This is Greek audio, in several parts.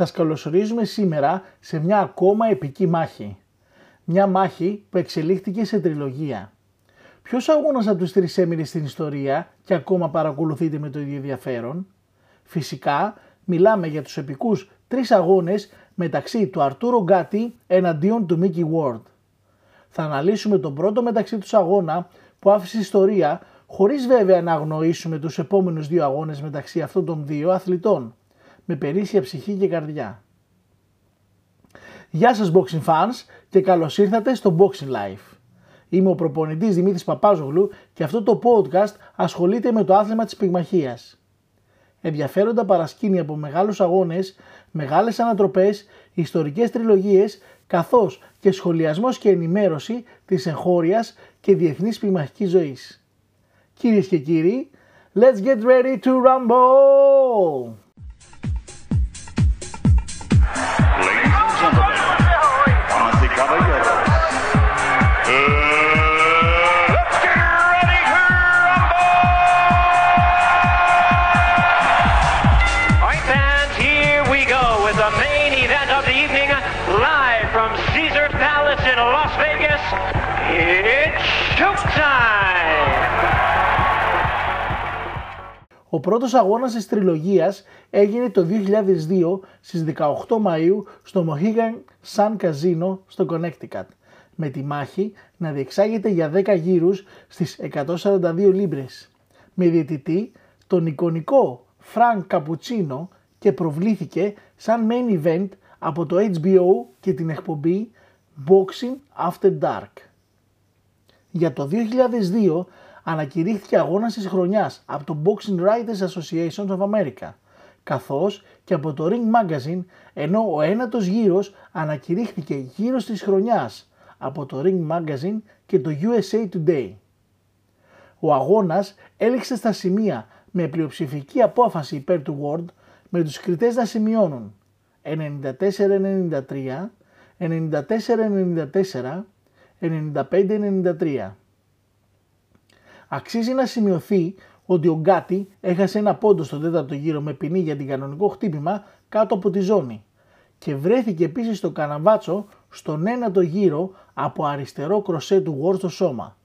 Σας καλωσορίζουμε σήμερα σε μια ακόμα επική μάχη. Μια μάχη που εξελίχθηκε σε τριλογία. Ποιος αγώνας από τους τρεις έμεινε στην ιστορία και ακόμα παρακολουθείτε με το ίδιο ενδιαφέρον; Φυσικά μιλάμε για τους επικούς τρεις αγώνες μεταξύ του Αρτούρο Γκάτι εναντίον του Μίκη Ward. Θα αναλύσουμε τον πρώτο μεταξύ τους αγώνα που άφησε ιστορία χωρίς βέβαια να αγνοήσουμε τους επόμενους δύο αγώνες μεταξύ αυτών των δύο αθλητών με περίσσια ψυχή και καρδιά. Γεια σας boxing fans και καλώς ήρθατε στο Boxing Life. Είμαι ο προπονητής Δημήτρης Παπάζογλου και αυτό το podcast ασχολείται με το άθλημα της πυγμαχίας. Ενδιαφέροντα παρασκήνια από μεγάλους αγώνες, μεγάλες ανατροπές, ιστορικές τριλογίες, καθώς και σχολιασμός και ενημέρωση της εγχώριας και διεθνής πυγμαχικής ζωής. Κυρίες και κύριοι, let's get ready to rumble! Ο πρώτος αγώνας της τριλογίας έγινε το 2002 στις 18 Μαΐου στο Mohegan Sun Casino στο Connecticut. Με τη μάχη να διεξάγεται για 10 γύρους στις 142 λίμπρες. Με διαιτητή τον εικονικό Frank Cappuccino και προβλήθηκε σαν main event από το HBO και την εκπομπή Boxing After Dark. Για το 2002 ανακηρύχθηκε αγώνας της χρονιάς από το Boxing Writers Association of America καθώς και από το Ring Magazine ενώ ο ένατος γύρος ανακηρύχθηκε γύρος της χρονιάς από το Ring Magazine και το USA Today. Ο αγώνας έληξε στα σημεία με πλειοψηφική απόφαση υπέρ του Ward με τους κριτές να σημειώνουν 94-93, 94-94, 95-93. Αξίζει να σημειωθεί ότι ο Γκάτι έχασε ένα πόντο στον τέταρτο γύρο με ποινή για την κανονικό χτύπημα κάτω από τη ζώνη και βρέθηκε επίσης στο καναβάτσο στον ένατο γύρο από αριστερό κροσέ του Ward στο σώμα.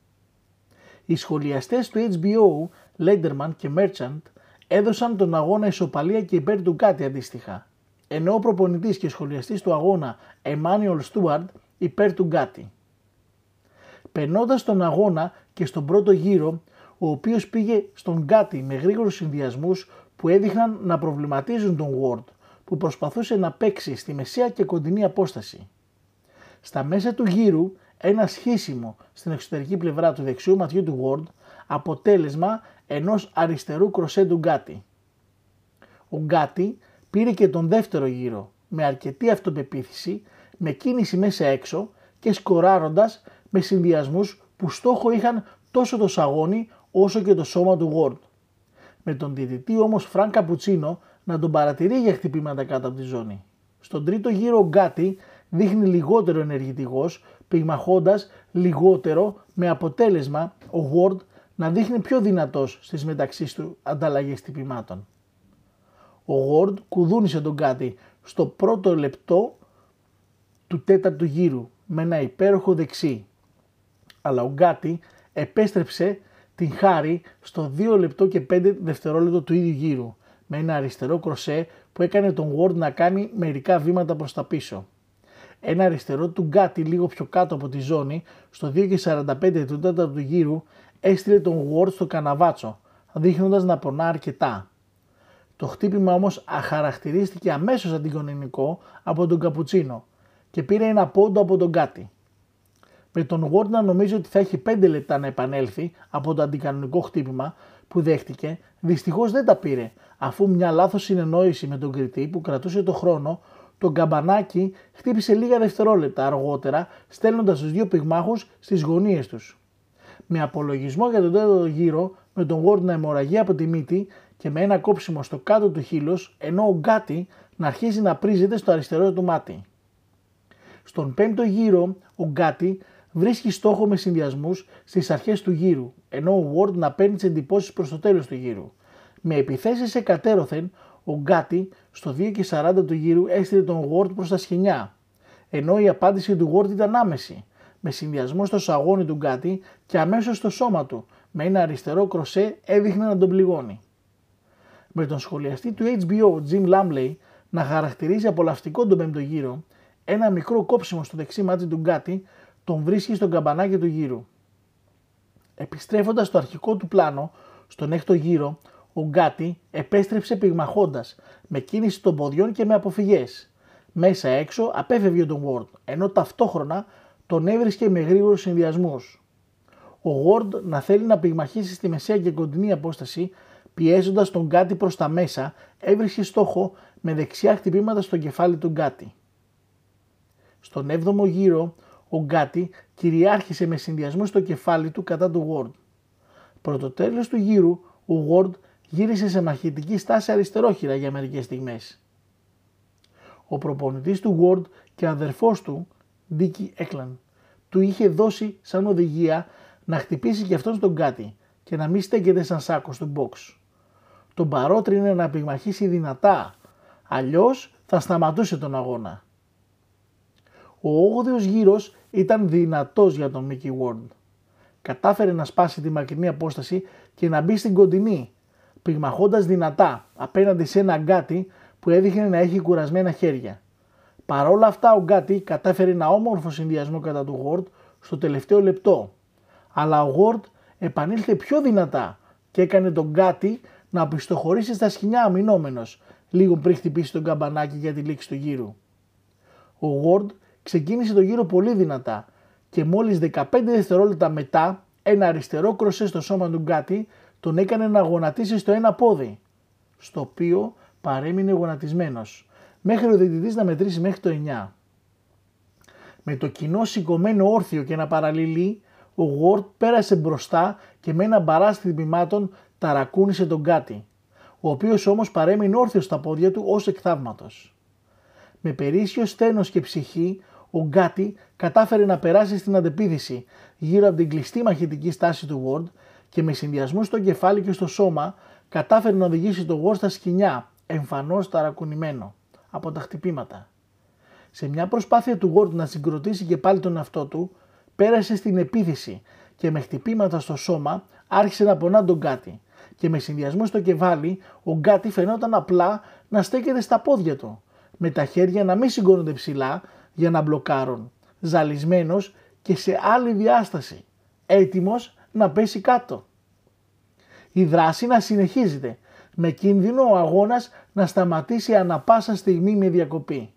Οι σχολιαστές του HBO, Lederman και Merchant έδωσαν τον αγώνα ισοπαλία και υπέρ του Γκάτι αντίστοιχα, ενώ ο προπονητής και σχολιαστής του αγώνα Emmanuel Stewart υπέρ του Γκάτι. Περνώντας τον αγώνα και στον πρώτο γύρο, ο οποίος πήγε στον Γκάτι με γρήγορους συνδυασμούς που έδειχναν να προβληματίζουν τον Ward, που προσπαθούσε να παίξει στη μεσαία και κοντινή απόσταση. Στα μέσα του γύρου, ένα σχίσιμο στην εξωτερική πλευρά του δεξιού ματιού του Ward, αποτέλεσμα ενός αριστερού κροσέ του Γκάτι. Ο Γκάτι πήρε και τον δεύτερο γύρο με αρκετή αυτοπεποίθηση, με κίνηση μέσα έξω και σκοράροντας με συνδυασμούς που στόχο είχαν τόσο το σαγόνι όσο και το σώμα του Ward. Με τον διδυτή όμως Φραν Καπουτσίνο να τον παρατηρεί για χτυπήματα κάτω από τη ζώνη. Στον τρίτο γύρο ο Γκάτι δείχνει λιγότερο ενεργητικός, πυγμαχώντας λιγότερο με αποτέλεσμα ο Ward να δείχνει πιο δυνατός στις μεταξύ του ανταλλαγές τυπημάτων. Ο Ward κουδούνισε τον Γκάτι στο πρώτο λεπτό του τέταρτου γύρου με ένα υπέροχο δεξί αλλά ο Γκάτι επέστρεψε την χάρη στο 2 λεπτό και 5 δευτερόλεπτο του ίδιου γύρου με ένα αριστερό κροσέ που έκανε τον Ward να κάνει μερικά βήματα προς τα πίσω. Ένα αριστερό του Γκάτι λίγο πιο κάτω από τη ζώνη στο 2 και 45 του τέταρτου γύρου έστειλε τον Ward στο καναβάτσο δείχνοντας να πονά αρκετά. Το χτύπημα όμως αχαρακτηρίστηκε αμέσως αντικονινικό από τον Καπουτσίνο και πήρε ένα πόντο από τον Γκάτι με τον Ward να νομίζει ότι θα έχει 5 λεπτά να επανέλθει από το αντικανονικό χτύπημα που δέχτηκε, δυστυχώς δεν τα πήρε, αφού μια λάθος συνεννόηση με τον κριτή που κρατούσε το χρόνο, τον καμπανάκι χτύπησε λίγα δευτερόλεπτα αργότερα, στέλνοντας τους δύο πυγμάχους στις γωνίες τους. Με απολογισμό για τον τέταρτο γύρο, με τον Ward να αιμορραγεί από τη μύτη και με ένα κόψιμο στο κάτω του χείλος, ενώ ο Γκάτι να αρχίζει να πρίζεται στο αριστερό του μάτι. Στον πέμπτο γύρο, ο Γκάτι βρίσκει στόχο με συνδυασμούς στις αρχές του γύρου, ενώ ο Ward να παίρνει τις εντυπώσεις προς το τέλος του γύρου. Με επιθέσεις σε κατέρωθεν, ο Γκάτι στο 2 και 40 του γύρου έστειλε τον Ward προς τα σχοινιά, ενώ η απάντηση του Ward ήταν άμεση, με συνδυασμό στο σαγόνι του Γκάτι και αμέσως στο σώμα του, με ένα αριστερό κροσέ έδειχνε να τον πληγώνει. Με τον σχολιαστή του HBO Jim Lamley να χαρακτηρίζει απολαυστικό τον πέμπτο γύρο, ένα μικρό κόψιμο στο δεξί μάτι του Γκάτι τον βρίσκει στον καμπανάκι του γύρου. Επιστρέφοντας στο αρχικό του πλάνο, στον έκτο γύρο, ο Γκάτι επέστρεψε πυγμαχώντας, με κίνηση των ποδιών και με αποφυγές. Μέσα έξω απέφευγε τον Ward, ενώ ταυτόχρονα τον έβρισκε με γρήγορους συνδυασμούς. Ο Ward να θέλει να πυγμαχίσει στη μεσαία και κοντινή απόσταση, πιέζοντας τον Γκάτι προς τα μέσα, έβρισκε στόχο με δεξιά χτυπήματα στο κεφάλι του Γκάτι. Στον 7ο γύρο, ο Γκάτι κυριάρχησε με συνδυασμό στο κεφάλι του κατά του Ward. Προς του γύρου, ο Ward γύρισε σε μαχητική στάση αριστερόχειρα για μερικές στιγμές. Ο προπονητής του Ward και αδερφός του, Ντίκι Έκλαν, του είχε δώσει σαν οδηγία να χτυπήσει και αυτόν τον Γκάτι και να μην στέκεται σαν σάκος του box. Τον παρότρινε να πυγμαχίσει δυνατά, αλλιώς θα σταματούσε τον αγώνα. Ο 8ος γύρος ήταν δυνατός για τον Μίκη Ward. Κατάφερε να σπάσει τη μακρινή απόσταση και να μπει στην κοντινή, πυγμαχώντας δυνατά απέναντι σε ένα γκάτι που έδειχνε να έχει κουρασμένα χέρια. Παρόλα αυτά ο Γκάτι κατάφερε ένα όμορφο συνδυασμό κατά του Ward στο τελευταίο λεπτό. Αλλά ο Ward επανήλθε πιο δυνατά και έκανε τον Γκάτι να πιστοχωρήσεις στα σκηνιά αμυνόμενος λίγο πριν χτυπήσει τον καμπανάκι για τη λήξη του γύρου. Ο Ward ξεκίνησε το γύρο πολύ δυνατά και μόλις 15 δευτερόλεπτα μετά ένα αριστερό κροσέ στο σώμα του Γκάτι τον έκανε να γονατίσει στο ένα πόδι, στο οποίο παρέμεινε γονατισμένος, μέχρι ο διαιτητής να μετρήσει μέχρι το 9. Με το κοινό σηκωμένο όρθιο και ένα παραλληλή, ο Γουόρτ πέρασε μπροστά και με ένα μπαράστι τμήματων ταρακούνησε τον Γκάτι, ο οποίος όμως παρέμεινε όρθιος στα πόδια του ως εκθαύματος. Με περίσσιο στένος και ψυχή, ο Γκάτι κατάφερε να περάσει στην αντεπίδηση γύρω από την κλειστή μαχητική στάση του Ward και με συνδυασμό στο κεφάλι και στο σώμα κατάφερε να οδηγήσει το Ward στα σκηνιά, εμφανώς ταρακουνημένο από τα χτυπήματα. Σε μια προσπάθεια του Ward να συγκροτήσει και πάλι τον εαυτό του, πέρασε στην επίθεση και με χτυπήματα στο σώμα άρχισε να πονά τον Γκάτι και με συνδυασμό στο κεφάλι ο Γκάτι φαινόταν απλά να στέκεται στα πόδια του, με τα χέρια να μην συγκόνονται ψηλά για να μπλοκάρουν, ζαλισμένος και σε άλλη διάσταση, έτοιμος να πέσει κάτω. Η δράση να συνεχίζεται, με κίνδυνο ο αγώνας να σταματήσει ανα πάσα στιγμή με διακοπή.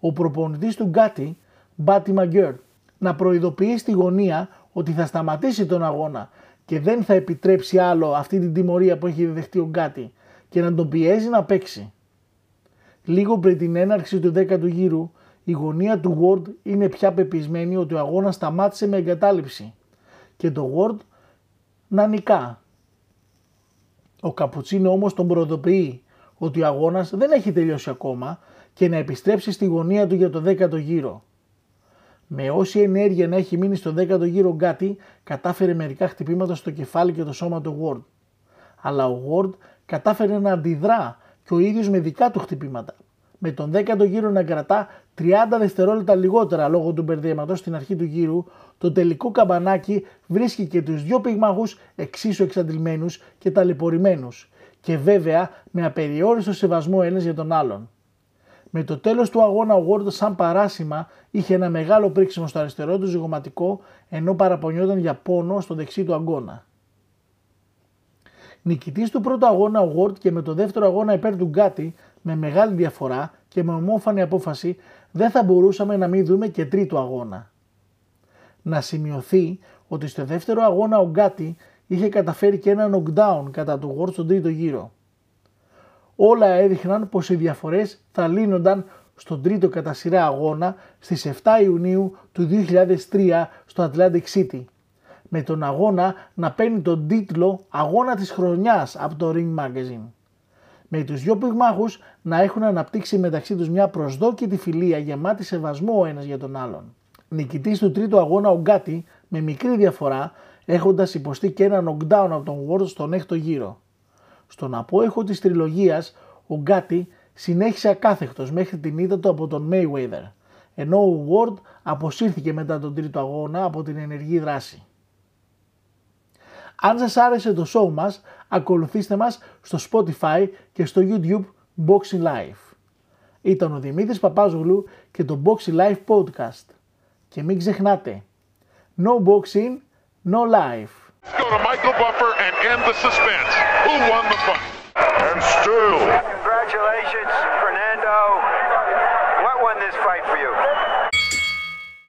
Ο προπονητής του Γκάτι, Μπάτι Μαγκέρ, να προειδοποιεί στη γωνία ότι θα σταματήσει τον αγώνα και δεν θα επιτρέψει άλλο αυτή την τιμωρία που έχει δεχτεί ο Γκάτι και να τον πιέζει να παίξει. Λίγο πριν την έναρξη του 10ου γύρου, η γωνία του Ward είναι πια πεπισμένη ότι ο αγώνας σταμάτησε με εγκατάλειψη και το Ward να νικά. Ο Καπουτσίνο όμως τον προειδοποιεί ότι ο αγώνας δεν έχει τελειώσει ακόμα και να επιστρέψει στη γωνία του για το 10ο γύρο. Με όση ενέργεια να έχει μείνει στο 10ο γύρο Γκάτι, κατάφερε μερικά χτυπήματα στο κεφάλι και το σώμα του Ward. Αλλά ο Ward κατάφερε να αντιδρά και ο ίδιος με δικά του χτυπήματα με τον 10ο γύρο να κρατά 30 δευτερόλεπτα λιγότερα λόγω του μπερδέματος στην αρχή του γύρου, το τελικό καμπανάκι βρίσκει και τους δυο πυγμαχούς εξίσου εξαντλημένους και ταλαιπωρημένους και βέβαια με απεριόριστο σεβασμό ένας για τον άλλον. Με το τέλος του αγώνα ο Γόρντο σαν παράσημα είχε ένα μεγάλο πρίξιμο στο αριστερό του ζυγωματικό ενώ παραπονιόταν για πόνο στο δεξί του αγκώνα. Νικητής του πρώτου αγώνα ο Γόρτ και με το δεύτερο αγώνα υπέρ του Γκάτι με μεγάλη διαφορά και με ομόφανη απόφαση δεν θα μπορούσαμε να μην δούμε και τρίτο αγώνα. Να σημειωθεί ότι στο δεύτερο αγώνα ο Γκάτι είχε καταφέρει και ένα knockdown κατά του Γόρτ στον τρίτο γύρο. Όλα έδειχναν πως οι διαφορές θα λύνονταν στον τρίτο κατά σειρά αγώνα στις 7 Ιουνίου του 2003 στο Atlantic City με τον αγώνα να παίρνει τον τίτλο «Αγώνα της χρονιάς» από το Ring Magazine. Με τους δυο πυγμάχους να έχουν αναπτύξει μεταξύ τους μια προσδόκητη φιλία γεμάτη σεβασμό ο ένας για τον άλλον. Νικητής του τρίτου αγώνα ο Γκάτι με μικρή διαφορά έχοντας υποστεί και ένα knockdown από τον Ward στον έκτο γύρο. Στον απόεχο της τριλογίας ο Γκάτι συνέχισε ακάθεκτος μέχρι την ήττα του από τον Mayweather, ενώ ο Ward αποσύρθηκε μετά τον τρίτο αγώνα από την ενεργή δράση. Αν σας άρεσε το show μας, ακολουθήστε μας στο Spotify και στο YouTube Boxing Life. Ήταν ο Δημήτρης Παπάζογλου και το Boxing Life Podcast. Και μην ξεχνάτε, no boxing, no life. Go to Michael Buffer and end the suspense. Who won the fight? And still, Congratulations.